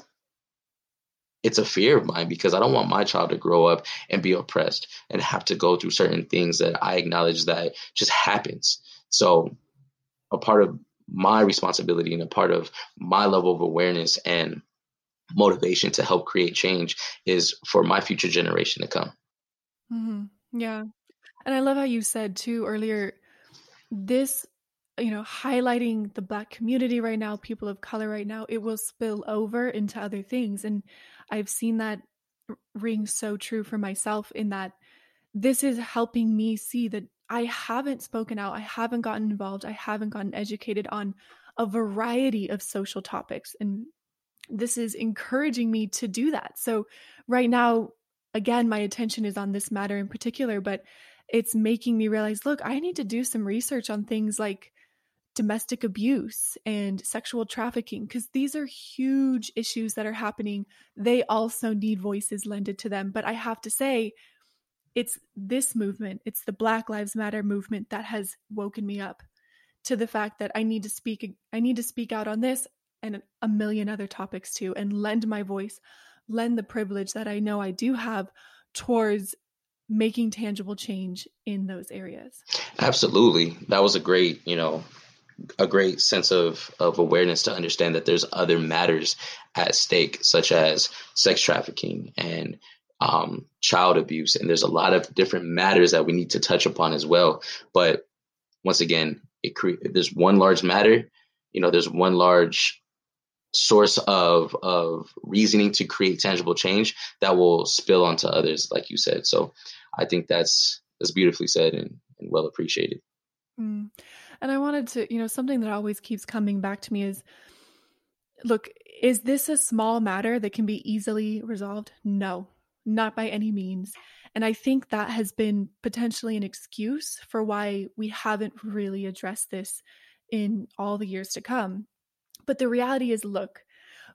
it's a fear of mine because I don't want my child to grow up and be oppressed and have to go through certain things that I acknowledge that just happens. So a part of my responsibility and a part of my level of awareness and motivation to help create change is for my future generation to come. Mm-hmm. Yeah. And I love how you said too earlier this you know highlighting the black community right now people of color right now it will spill over into other things and I've seen that ring so true for myself in that this is helping me see that I haven't spoken out, I haven't gotten involved, I haven't gotten educated on a variety of social topics. And this is encouraging me to do that. So, right now, again, my attention is on this matter in particular, but it's making me realize look, I need to do some research on things like domestic abuse and sexual trafficking because these are huge issues that are happening. They also need voices lended to them. But i have to say it's this movement it's the black lives matter movement that has woken me up to the fact that i need to speak i need to speak out on this and a million other topics too and lend my voice lend the privilege that i know i do have towards making tangible change in those areas. Absolutely. That was a great you know a great sense of of awareness to understand that there's other matters at stake, such as sex trafficking and um, child abuse, and there's a lot of different matters that we need to touch upon as well. But once again, it cre- there's one large matter, you know, there's one large source of of reasoning to create tangible change that will spill onto others, like you said. So I think that's that's beautifully said and, and well appreciated. Mm. And I wanted to, you know, something that always keeps coming back to me is look, is this a small matter that can be easily resolved? No, not by any means. And I think that has been potentially an excuse for why we haven't really addressed this in all the years to come. But the reality is look,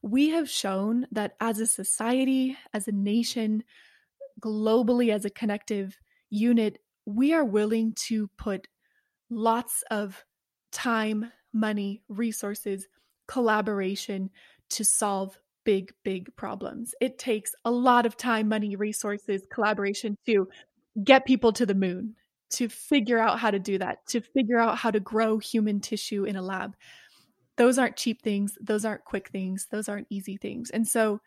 we have shown that as a society, as a nation, globally, as a connective unit, we are willing to put lots of time, money, resources, collaboration to solve big, big problems. It takes a lot of time, money, resources, collaboration to get people to the moon, to figure out how to do that, to figure out how to grow human tissue in a lab. Those aren't cheap things. Those aren't quick things. Those aren't easy things. And so,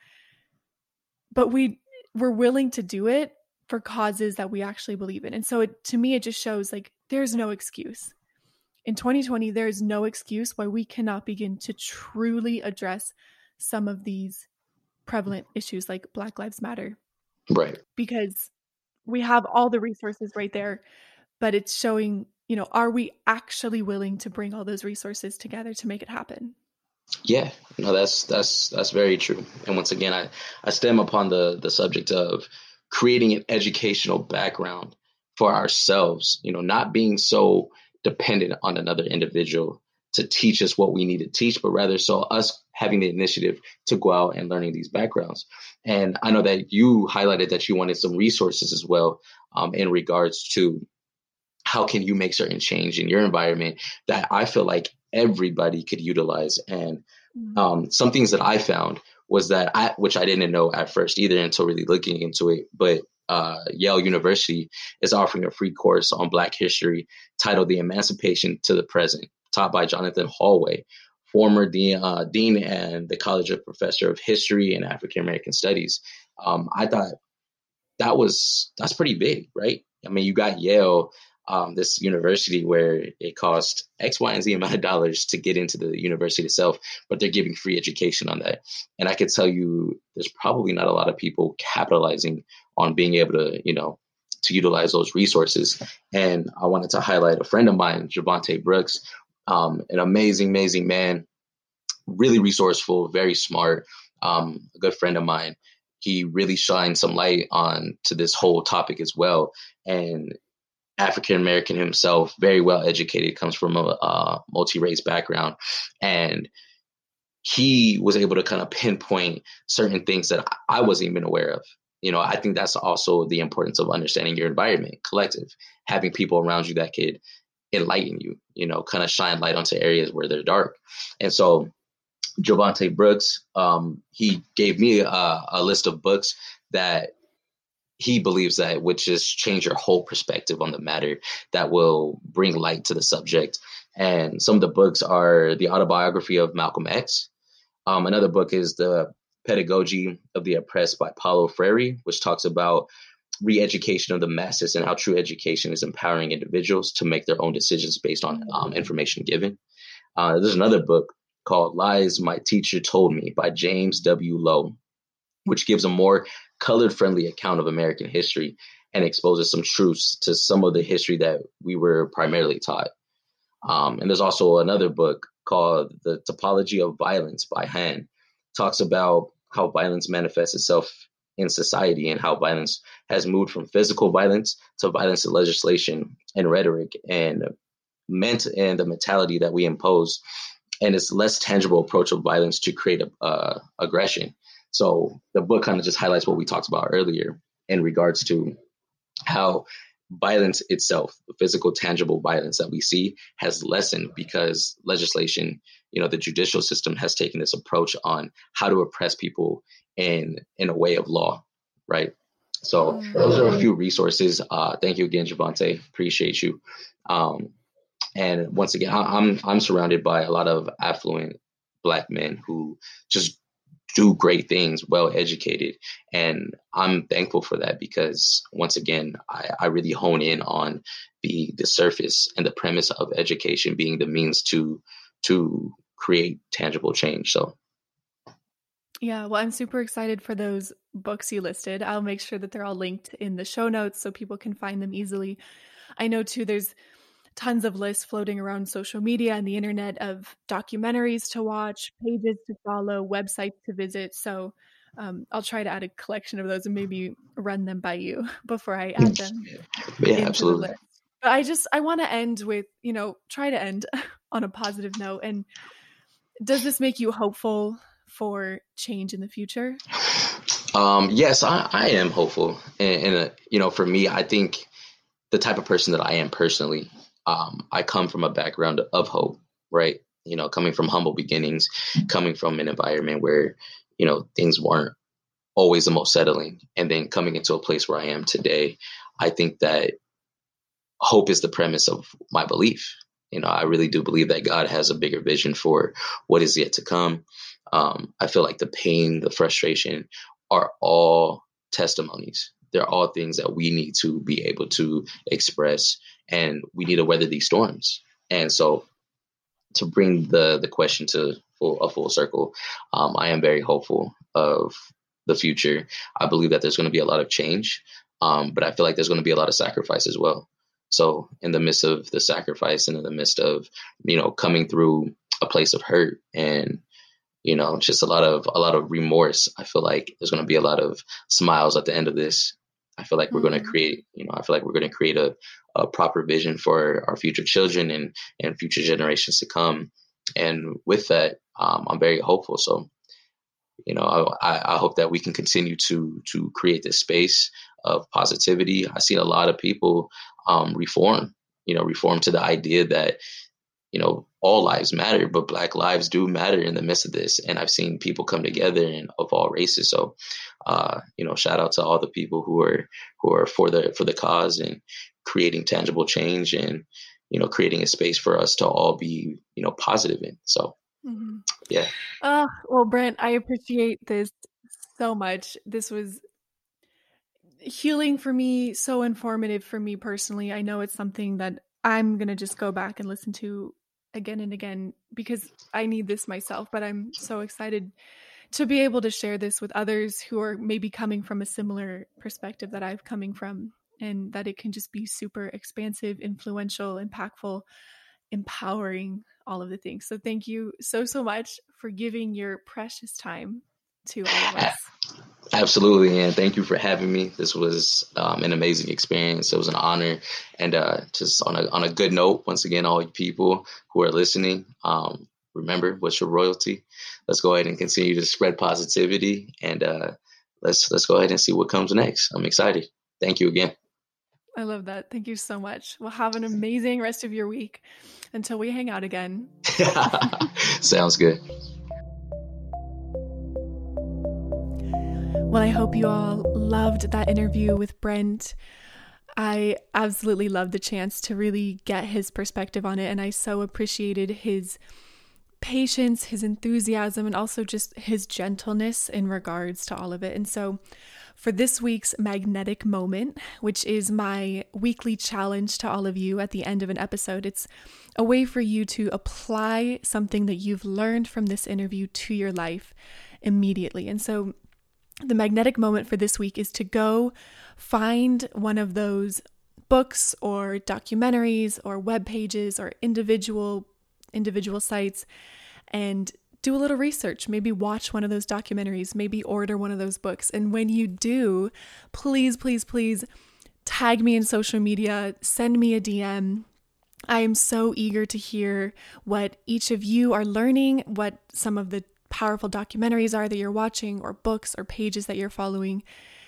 but we, we're willing to do it for causes that we actually believe in. And so it, to me, it just shows like there's no excuse. In 2020, there is no excuse why we cannot begin to truly address some of these prevalent issues like Black Lives Matter. Right. Because we have all the resources right there, but it's showing, you know, are we actually willing to bring all those resources together to make it happen? Yeah, no, that's that's that's very true. And once again, I I stem upon the the subject of creating an educational background for ourselves, you know, not being so dependent on another individual to teach us what we need to teach, but rather so us having the initiative to go out and learning these backgrounds. And I know that you highlighted that you wanted some resources as well um, in regards to how can you make certain change in your environment that I feel like everybody could utilize. And mm-hmm. um, some things that I found was that I, which I didn't know at first either until really looking into it, but uh, Yale University is offering a free course on Black history titled "The Emancipation to the Present," taught by Jonathan Holloway, former dean, uh, dean and the College of Professor of History and African American Studies. Um, I thought that was that's pretty big, right? I mean, you got Yale, um, this university where it cost X, Y, and Z amount of dollars to get into the university itself, but they're giving free education on that. And I could tell you, there's probably not a lot of people capitalizing on being able to, you know, to utilize those resources. And I wanted to highlight a friend of mine, Javante Brooks, um, an amazing, amazing man, really resourceful, very smart, um, a good friend of mine. He really shined some light on to this whole topic as well. And African American himself, very well educated, comes from a, a multi race background, and he was able to kind of pinpoint certain things that I wasn't even aware of. You know, I think that's also the importance of understanding your environment, collective, having people around you that could enlighten you, you know, kind of shine light onto areas where they're dark. And so Javante Brooks, um, he gave me a, a, list of books that he believes that would just change your whole perspective on the matter, that will bring light to the subject. And some of the books are the autobiography of Malcolm X. Um, another book is the Pedagogy of the Oppressed by Paulo Freire, which talks about re-education of the masses and how true education is empowering individuals to make their own decisions based on um, information given. Uh, there's another book called Lies My Teacher Told Me by James W. Lowe, which gives a more colored friendly account of American history and exposes some truths to some of the history that we were primarily taught. Um, and there's also another book called The Topology of Violence by Han, talks about how violence manifests itself in society and how violence has moved from physical violence to violence in legislation and rhetoric and meant and the mentality that we impose. And it's less tangible approach of violence to create a, uh, aggression so the book kind of just highlights what we talked about earlier in regards to how violence itself, the physical, tangible violence that we see, has lessened because legislation, you know, the judicial system has taken this approach on how to oppress people in in a way of law, right? So mm-hmm. those are a few resources. Uh, thank you again, Javante. Appreciate you. Um, and once again, I, I'm I'm surrounded by a lot of affluent black men who just do great things, well educated. And I'm thankful for that because once again, I, I really hone in on the the surface and the premise of education being the means to to create tangible change. So yeah, well, I'm super excited for those books you listed. I'll make sure that they're all linked in the show notes so people can find them easily. I know too, there's tons of lists floating around social media and the internet of documentaries to watch, pages to follow, websites to visit. So um, I'll try to add a collection of those and maybe run them by you [LAUGHS] before I add them. Yeah, absolutely. But I just I want to end with you know try to end [LAUGHS] on a positive note. And does this make you hopeful for change in the future? Um, yes, I, I am hopeful, and, and uh, you know, for me, I think the type of person that I am personally, um, I come from a background of hope, right? You know, coming from humble beginnings, coming from an environment where, you know, things weren't always the most settling, and then coming into a place where I am today, I think that hope is the premise of my belief. You know, I really do believe that God has a bigger vision for what is yet to come. Um, I feel like the pain, the frustration are all testimonies they're all things that we need to be able to express and we need to weather these storms. And so to bring the the question to full, a full circle, um, I am very hopeful of the future. I believe that there's going to be a lot of change, um, but I feel like there's going to be a lot of sacrifice as well. So in the midst of the sacrifice and in the midst of you know coming through a place of hurt and you know just a lot of a lot of remorse, I feel like there's going to be a lot of smiles at the end of this I feel like we're going to mm-hmm. create, you know, I feel like we're going to create a, a proper vision for our future children and, and future generations to come. And with that, um, I'm very hopeful. So, you know, I, I hope that we can continue to to create this space of positivity. I see a lot of people um, reform, you know, reform to the idea that you know all lives matter but black lives do matter in the midst of this. And i've seen people come together and of all races. So uh, you know shout out to all the people who are who are for the for the cause and creating tangible change and you know creating a space for us to all be you know positive in. So mm-hmm. yeah. Uh, well brent i appreciate this so much. This was healing for me so informative for me personally. I know it's something that i'm going to just go back and listen to again and again because I need this myself, but I'm so excited to be able to share this with others who are maybe coming from a similar perspective that I've coming from and that it can just be super expansive, influential, impactful, empowering, all of the things. So thank you so so much for giving your precious time to all of us. Absolutely, and thank you for having me. This was um, an amazing experience. It was an honor, and uh, just on a on a good note, once again, all you people who are listening, um, remember what's your royalty. Let's go ahead and continue to spread positivity, and uh, let's let's go ahead and see what comes next. I'm excited. Thank you again. I love that. Thank you so much. Well, have an amazing rest of your week until we hang out again. [LAUGHS] Sounds good. Well, I hope you all loved that interview with Brent. I absolutely loved the chance to really get his perspective on it, and I so appreciated his patience, his enthusiasm, and also just his gentleness in regards to all of it. And so, for this week's magnetic moment, which is my weekly challenge to all of you at the end of an episode, it's a way for you to apply something that you've learned from this interview to your life immediately. And so, the magnetic moment for this week is to go find one of those books or documentaries or web pages or individual individual sites and do a little research. Maybe watch one of those documentaries. Maybe order one of those books. And when you do please please please tag me in social media. Send me a dm I am so eager to hear what each of you are learning, what some of the powerful documentaries are that you're watching or books or pages that you're following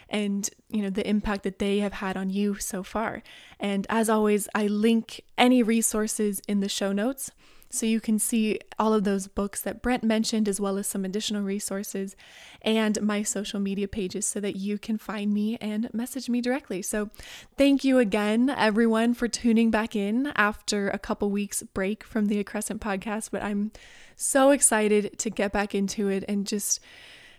and you know the impact that they have had on you so far. And as always, I link any resources in the show notes so you can see all of those books that Brent mentioned, as well as some additional resources and my social media pages so that you can find me and message me directly. So thank you again, everyone, for tuning back in after a couple weeks break from the Accrescent podcast. But I'm so excited to get back into it and just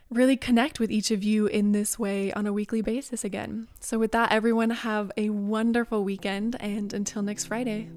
really connect with each of you in this way on a weekly basis again. So, with that, everyone, have a wonderful weekend and until next Friday.